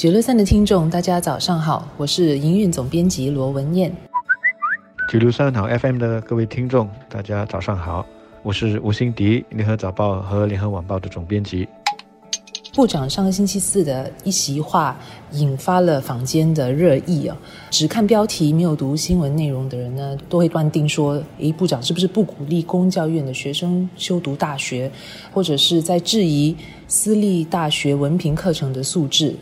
九六三的听众，大家早上好，我是营运总编辑罗文燕。九六三好 FM 的各位听众，大家早上好，我是吴欣迪，联合早报和联合晚报的总编辑。部长上个星期四的一席话引发了坊间的热议啊！只看标题没有读新闻内容的人呢，都会断定说：诶，部长是不是不鼓励公教院的学生修读大学，或者是在质疑私立大学文凭课程的素质？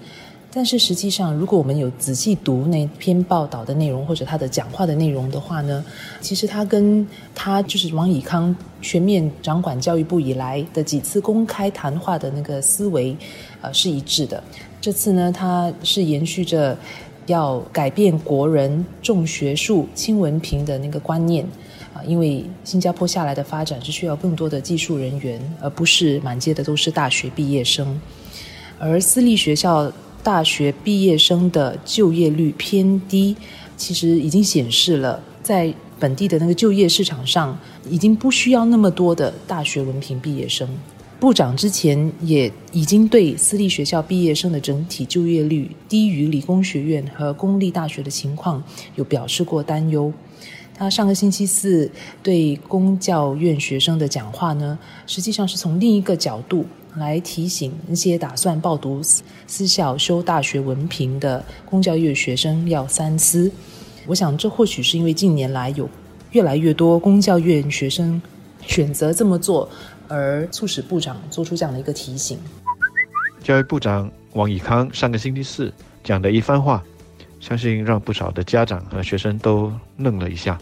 但是实际上，如果我们有仔细读那篇报道的内容或者他的讲话的内容的话呢，其实他跟他就是王以康全面掌管教育部以来的几次公开谈话的那个思维，呃，是一致的。这次呢，他是延续着要改变国人重学术轻文凭的那个观念啊，因为新加坡下来的发展是需要更多的技术人员，而不是满街的都是大学毕业生，而私立学校。大学毕业生的就业率偏低，其实已经显示了在本地的那个就业市场上，已经不需要那么多的大学文凭毕业生。部长之前也已经对私立学校毕业生的整体就业率低于理工学院和公立大学的情况有表示过担忧。他上个星期四对公教院学生的讲话呢，实际上是从另一个角度。来提醒那些打算报读私校修大学文凭的公教院学生要三思。我想，这或许是因为近年来有越来越多公教院学生选择这么做，而促使部长做出这样的一个提醒。教育部长王以康上个星期四讲的一番话，相信让不少的家长和学生都愣了一下。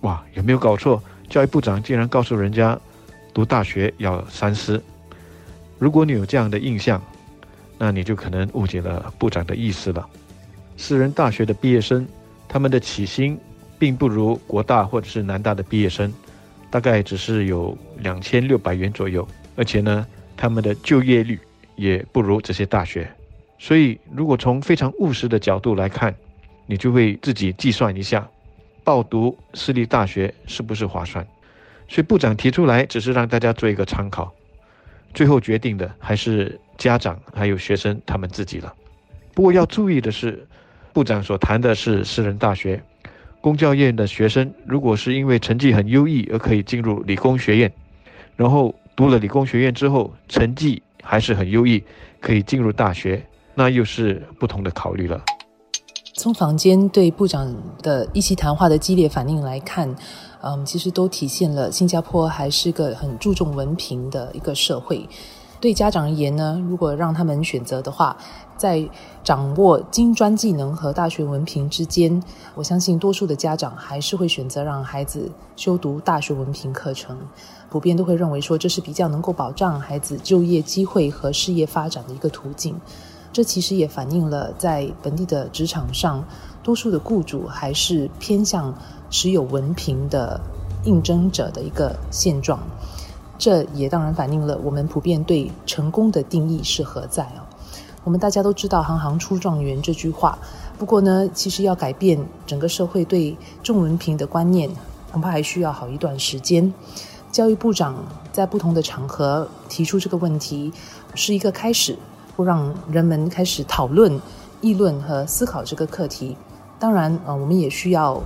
哇，有没有搞错？教育部长竟然告诉人家读大学要三思。如果你有这样的印象，那你就可能误解了部长的意思了。私人大学的毕业生，他们的起薪并不如国大或者是南大的毕业生，大概只是有两千六百元左右，而且呢，他们的就业率也不如这些大学。所以，如果从非常务实的角度来看，你就会自己计算一下，报读私立大学是不是划算。所以，部长提出来只是让大家做一个参考。最后决定的还是家长还有学生他们自己了。不过要注意的是，部长所谈的是私人大学，公教院的学生如果是因为成绩很优异而可以进入理工学院，然后读了理工学院之后成绩还是很优异，可以进入大学，那又是不同的考虑了。从坊间对部长的一席谈话的激烈反应来看，嗯，其实都体现了新加坡还是个很注重文凭的一个社会。对家长而言呢，如果让他们选择的话，在掌握金专技能和大学文凭之间，我相信多数的家长还是会选择让孩子修读大学文凭课程。普遍都会认为说，这是比较能够保障孩子就业机会和事业发展的一个途径。这其实也反映了在本地的职场上，多数的雇主还是偏向持有文凭的应征者的一个现状。这也当然反映了我们普遍对成功的定义是何在啊？我们大家都知道“行行出状元”这句话，不过呢，其实要改变整个社会对重文凭的观念，恐怕还需要好一段时间。教育部长在不同的场合提出这个问题，是一个开始。会让人们开始讨论、议论和思考这个课题。当然，呃，我们也需要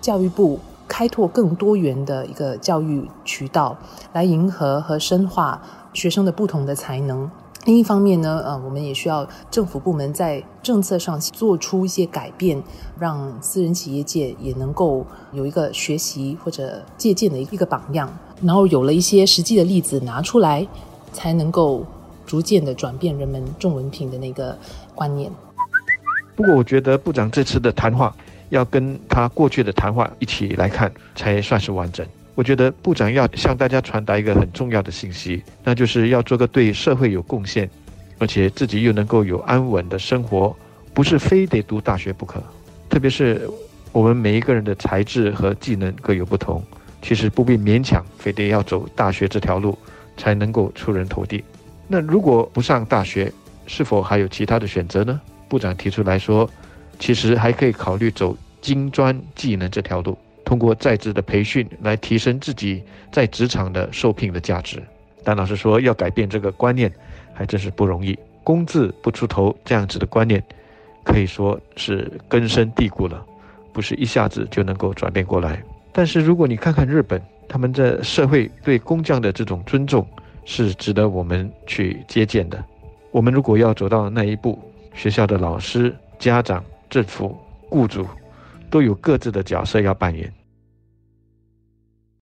教育部开拓更多元的一个教育渠道，来迎合和深化学生的不同的才能。另一方面呢，呃，我们也需要政府部门在政策上做出一些改变，让私人企业界也能够有一个学习或者借鉴的一个榜样。然后有了一些实际的例子拿出来，才能够。逐渐的转变人们重文凭的那个观念。不过，我觉得部长这次的谈话要跟他过去的谈话一起来看，才算是完整。我觉得部长要向大家传达一个很重要的信息，那就是要做个对社会有贡献，而且自己又能够有安稳的生活，不是非得读大学不可。特别是我们每一个人的才智和技能各有不同，其实不必勉强，非得要走大学这条路才能够出人头地。那如果不上大学，是否还有其他的选择呢？部长提出来说，其实还可以考虑走精专技能这条路，通过在职的培训来提升自己在职场的受聘的价值。但老实说，要改变这个观念，还真是不容易。工字不出头这样子的观念，可以说是根深蒂固了，不是一下子就能够转变过来。但是如果你看看日本，他们的社会对工匠的这种尊重，是值得我们去借鉴的。我们如果要走到那一步，学校的老师、家长、政府、雇主，都有各自的角色要扮演。